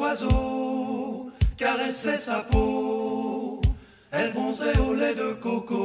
oiseaux caressaient sa peau. Elle bronzait au lait de coco.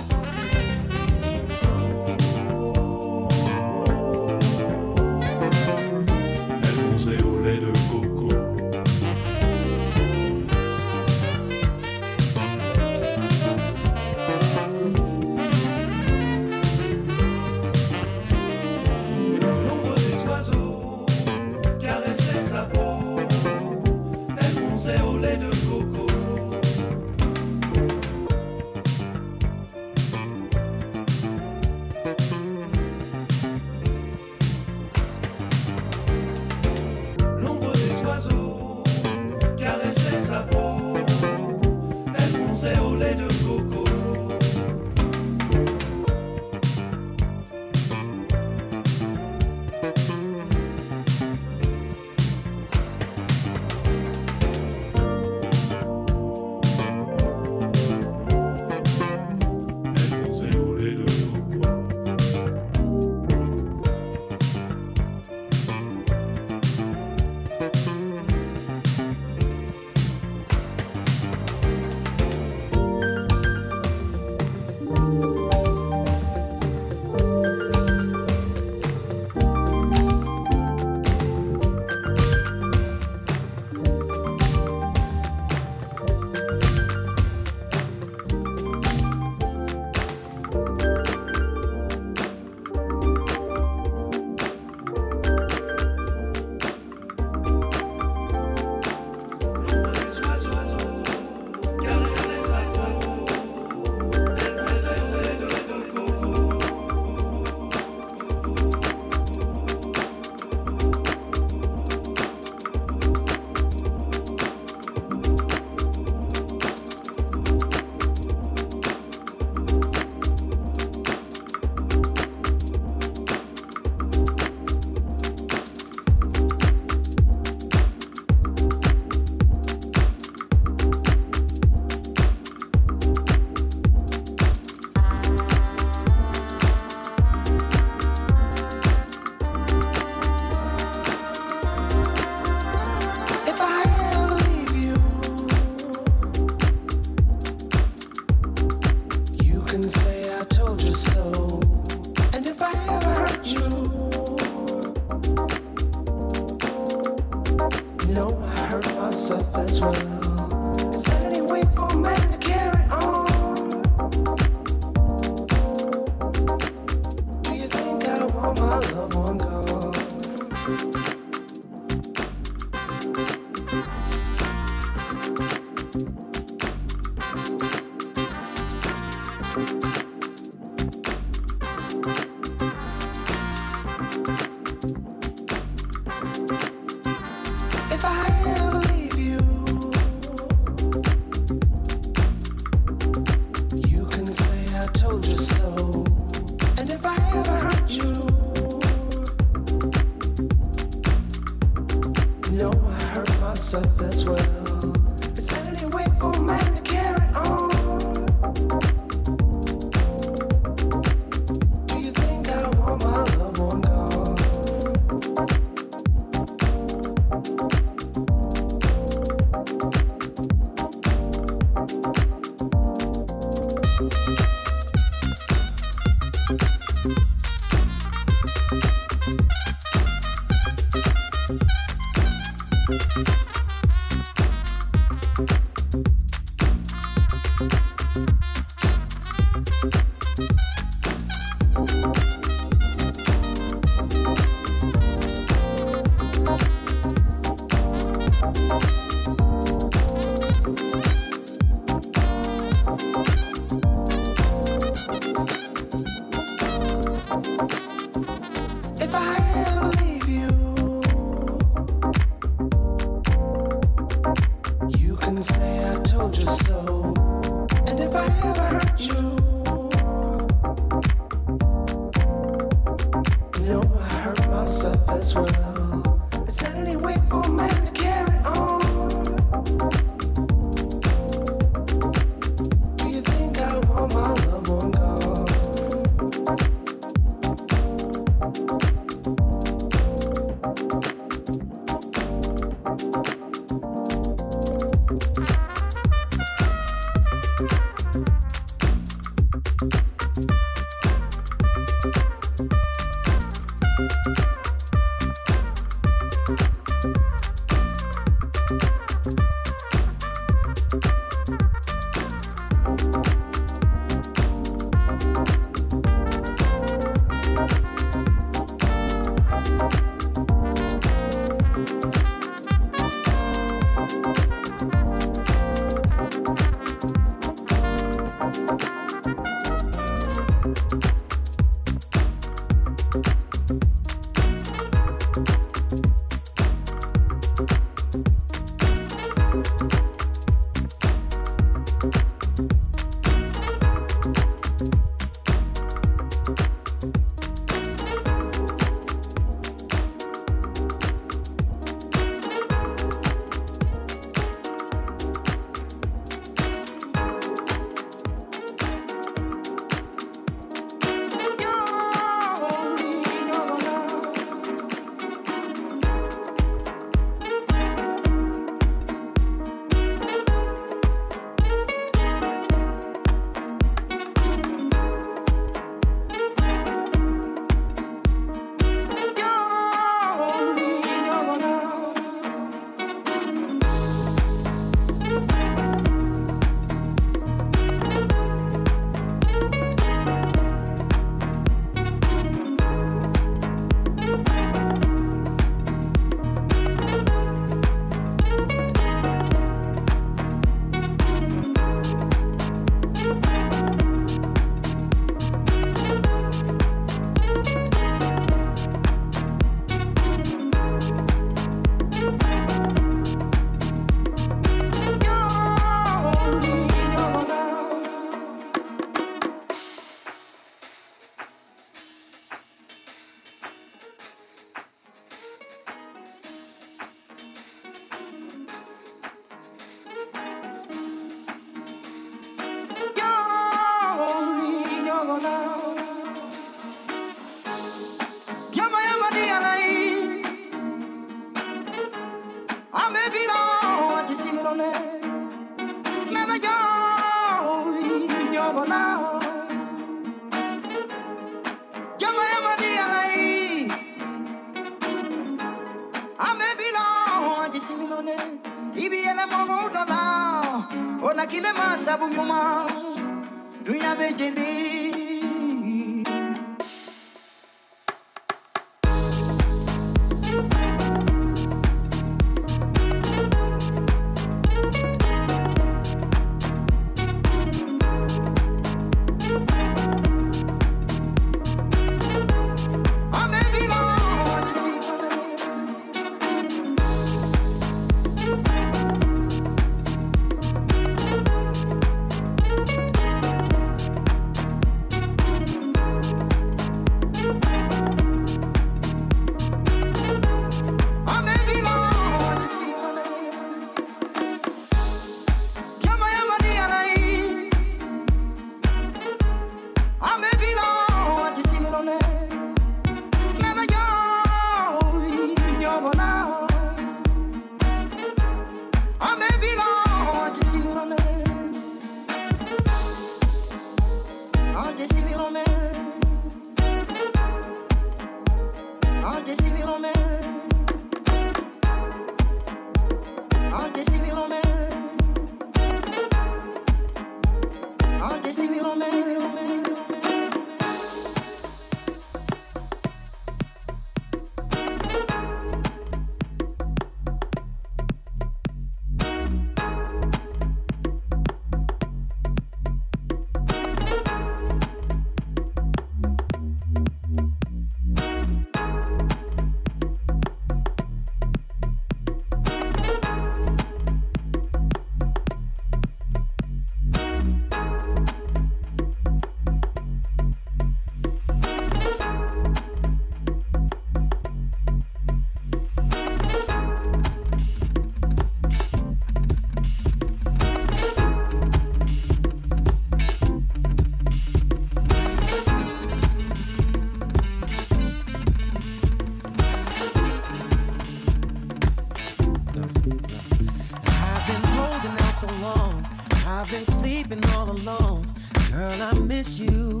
alone. Girl, I miss you.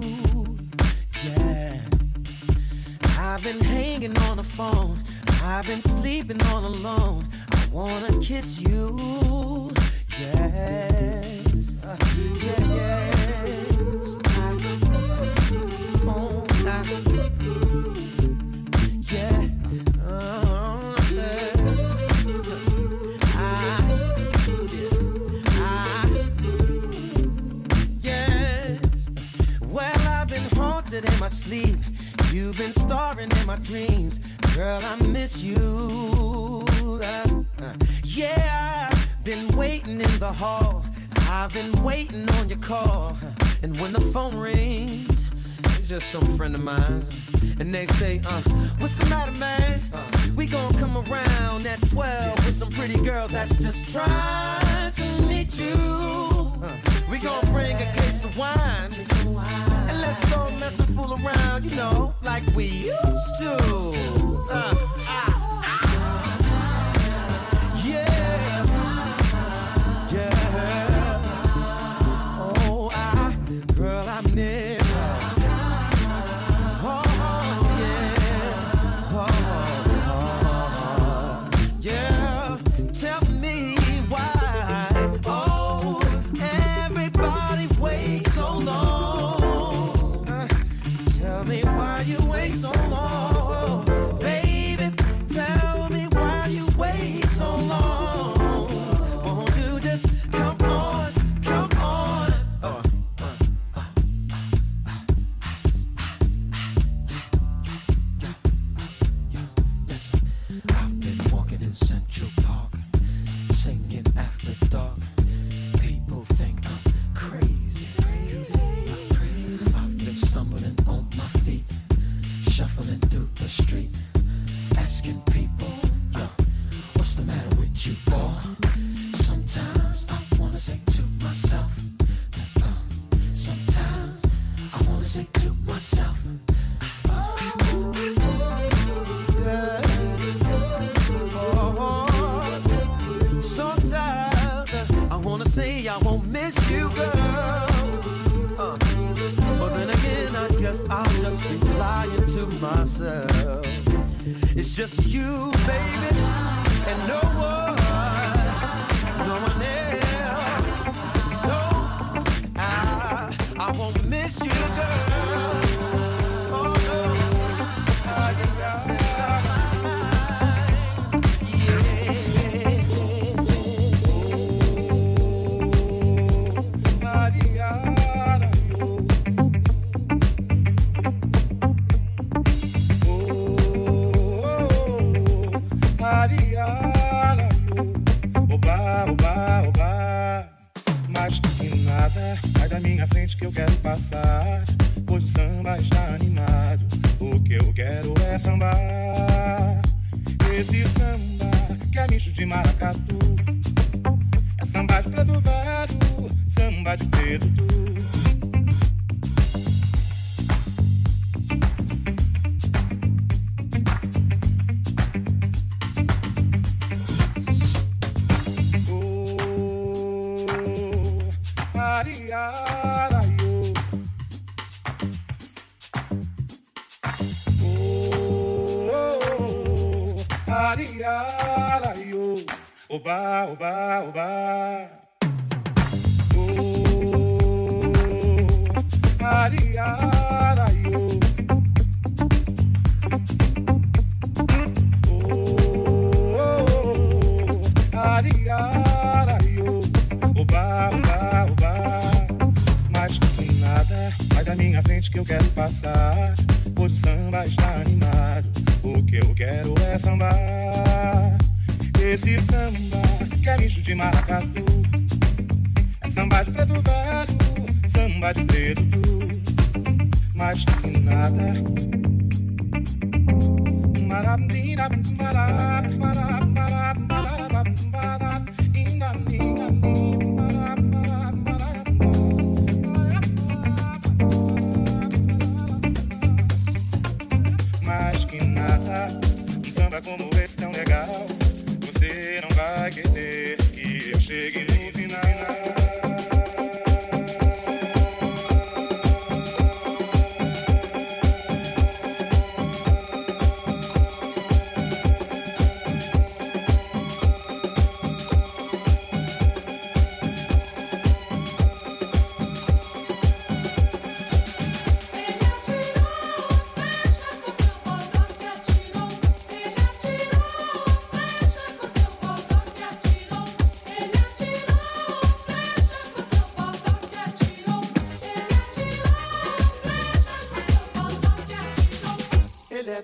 Yeah. I've been hanging on the phone. I've been sleeping all alone. I wanna kiss you. Yes. Uh, yeah. You've been starring in my dreams. Girl, I miss you. Uh, uh, yeah, been waiting in the hall. I've been waiting on your call. Uh, and when the phone rings, it's just some friend of mine. And they say, uh, what's the matter, man? Uh, we gonna come around at 12 with some pretty girls that's just trying to meet you. Uh, we gonna bring a case of wine. Let's go mess and fool around, you know, like we used to. Uh, uh.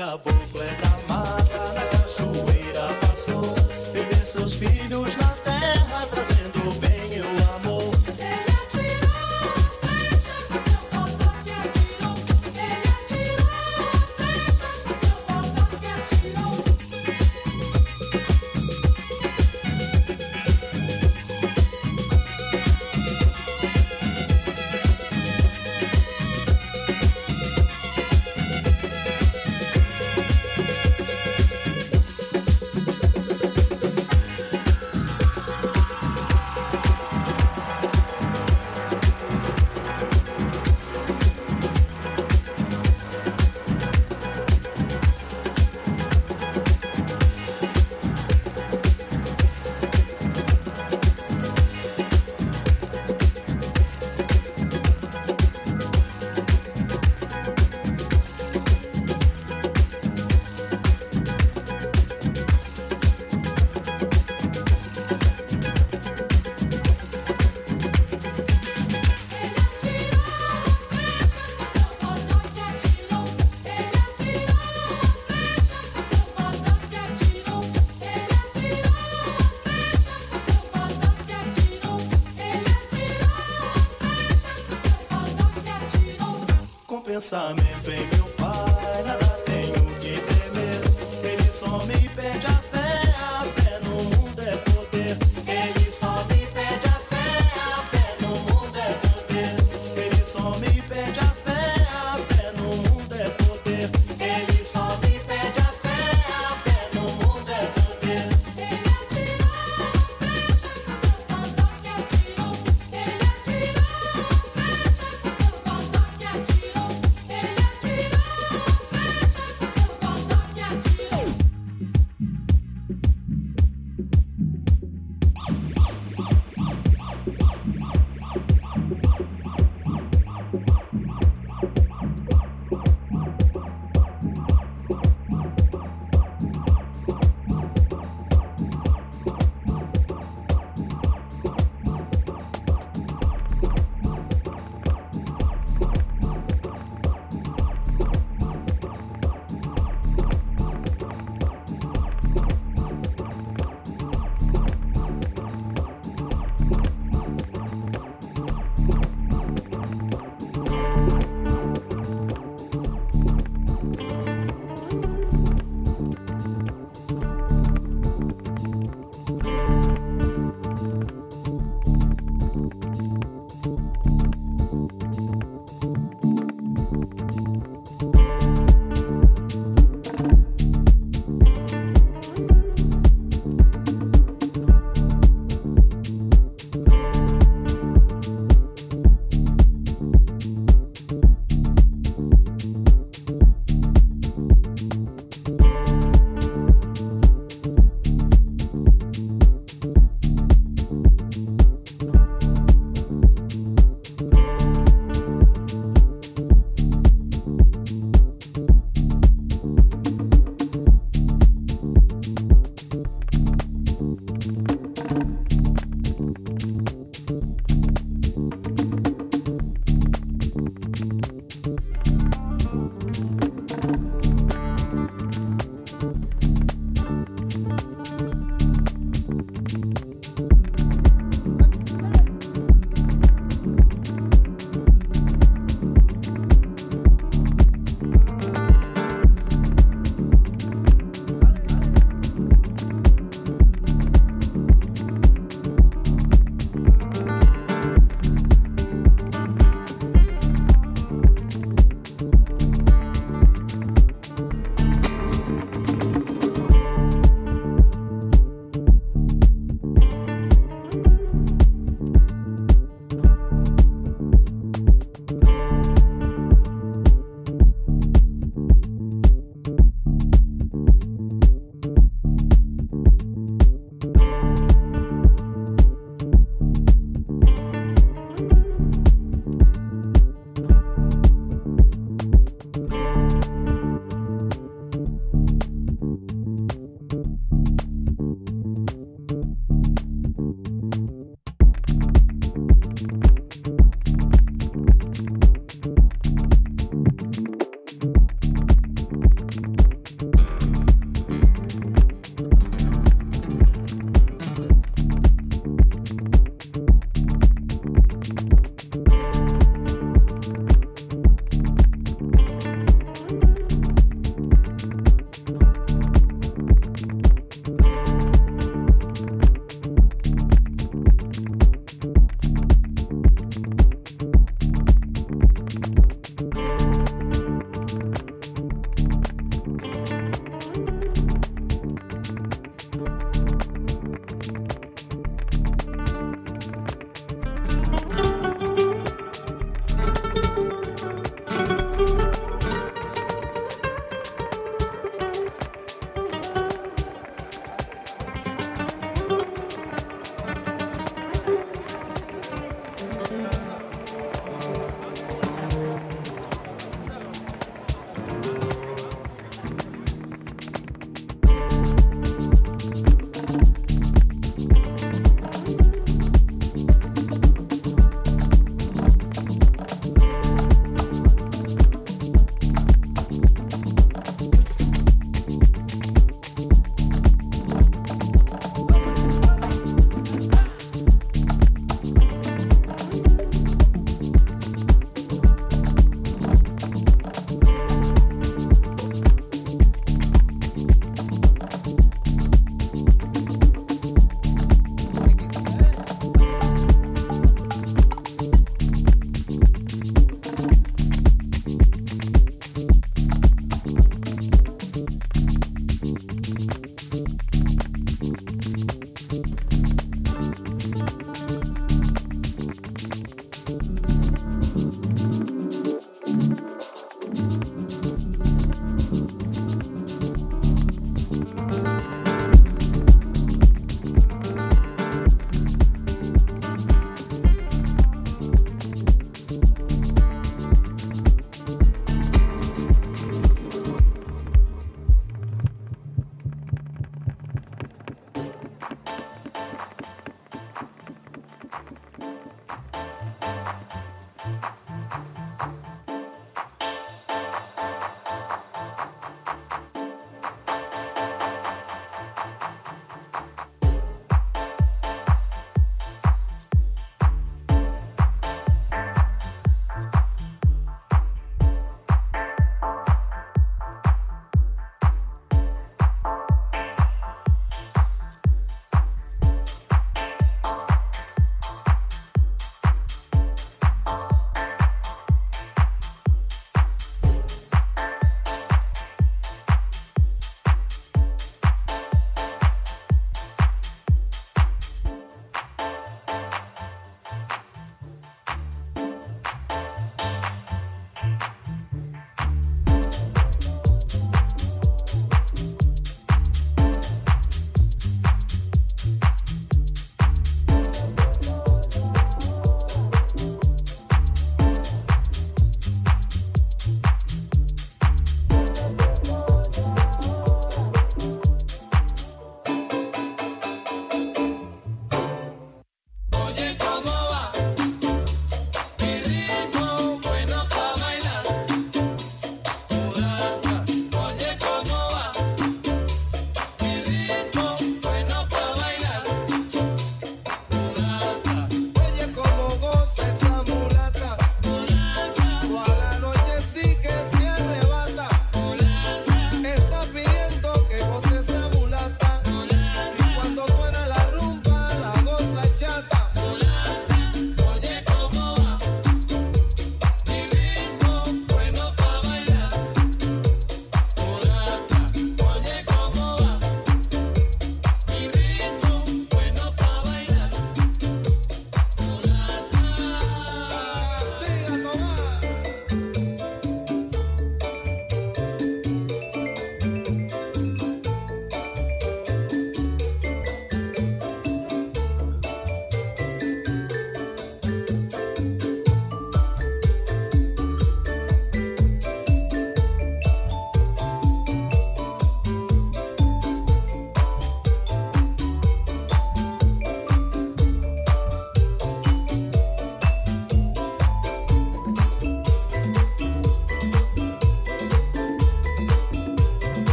acabou. Com pensamento em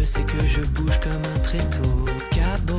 Je sais que je bouge comme un tréteau. Cabot,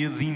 dia de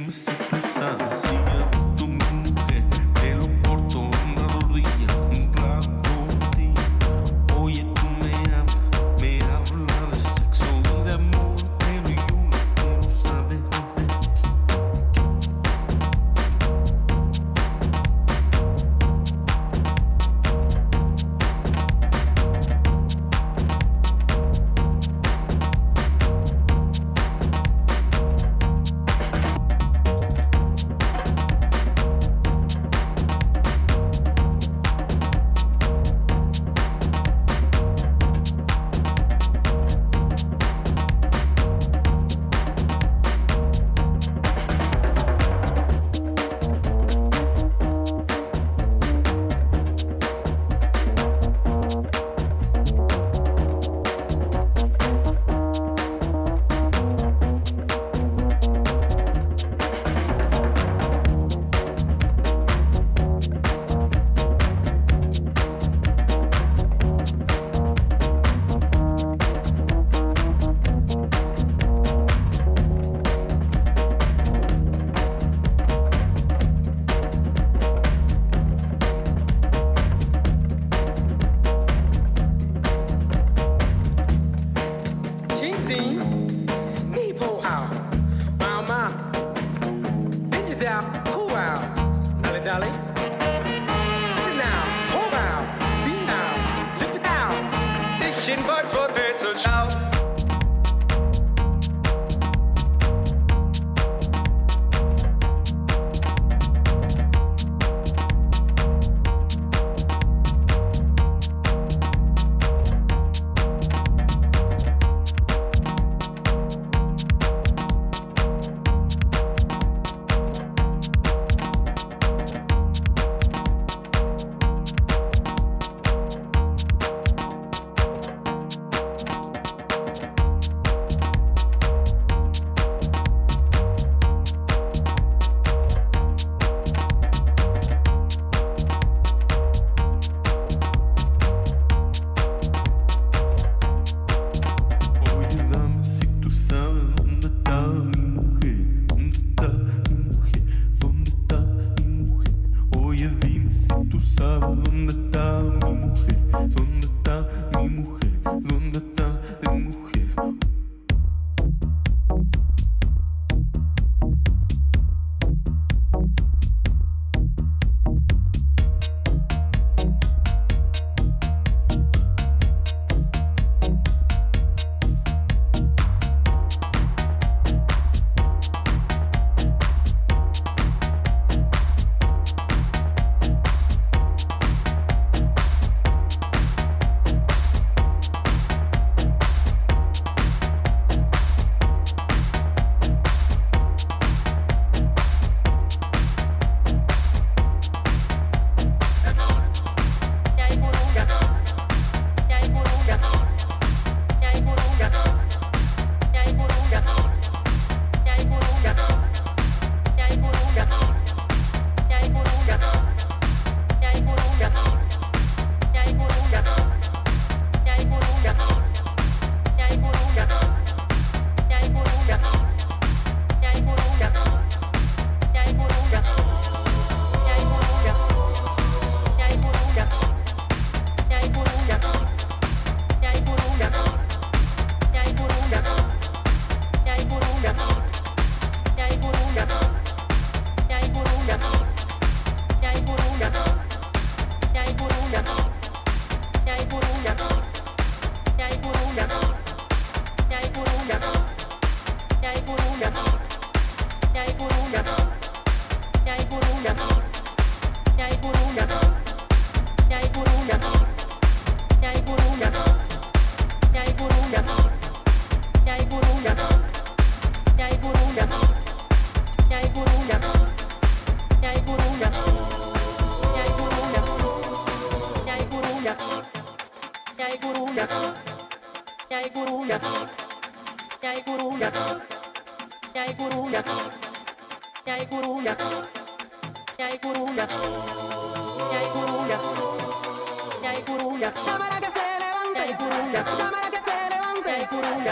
curulla, cámara que se levante,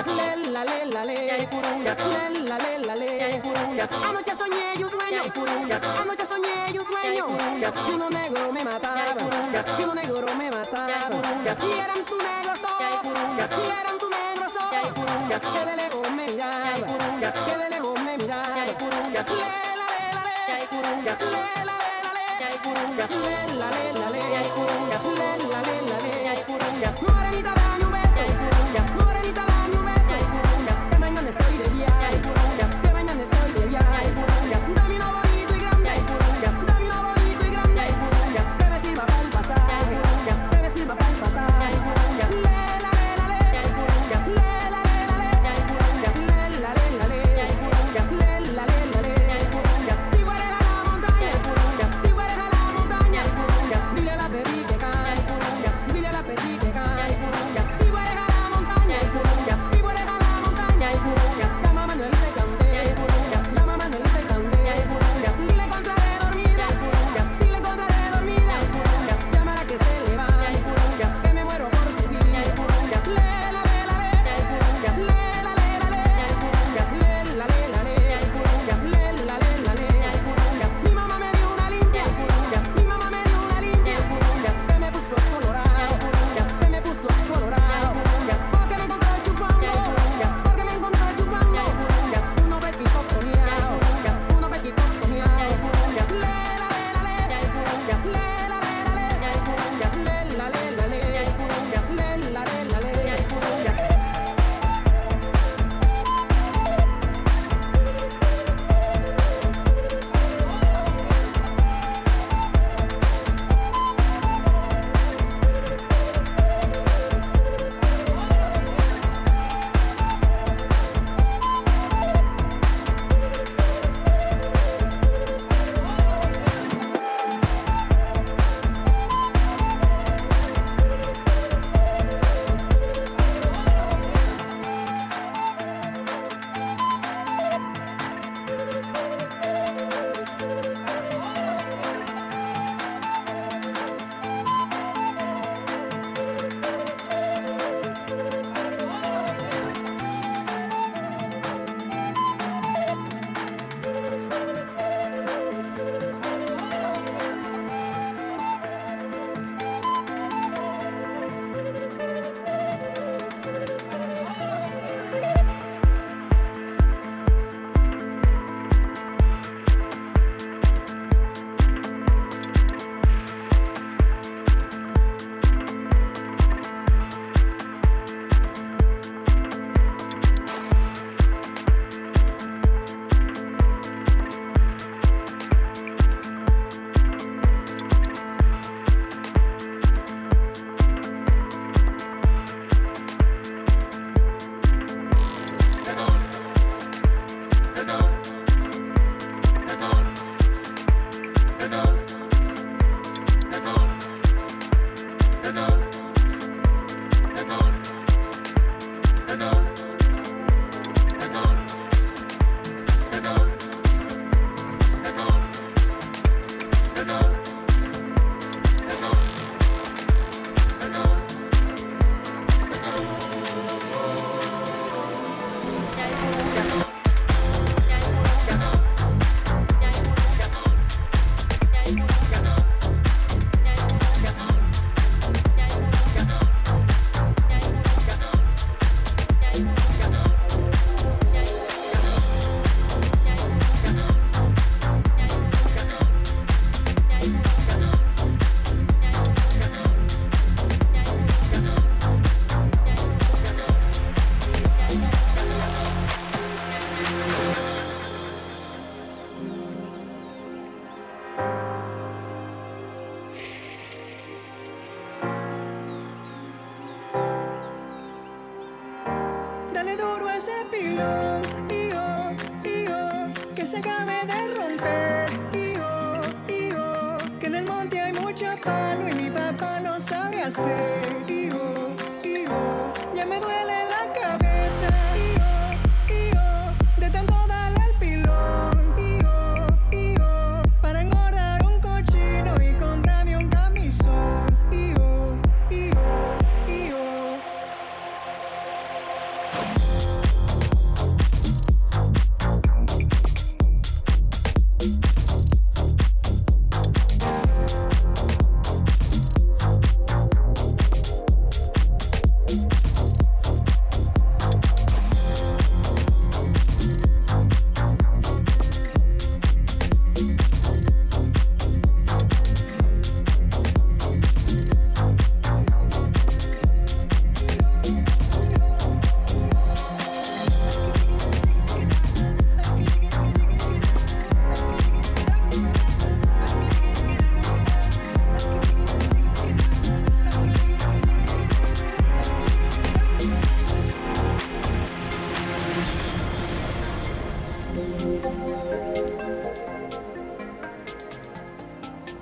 lela, lela, lela, hay lela, lela, lela, hay. Anoche soñé y un sueño, curulla, anoche soñé y un sueño, curulla, que uno negro me mataba, curulla, que uno negro me mataba, curulla, y eran tu negro sol, curulla, y eran tu negro que de lejos me que de lejos me miraba, curulla, lela, lela, lela, hay curulla, lela, Maravita de año Tình.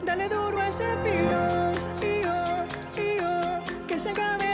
Dale duro a ese pilón, y yo, y yo, que se acabe.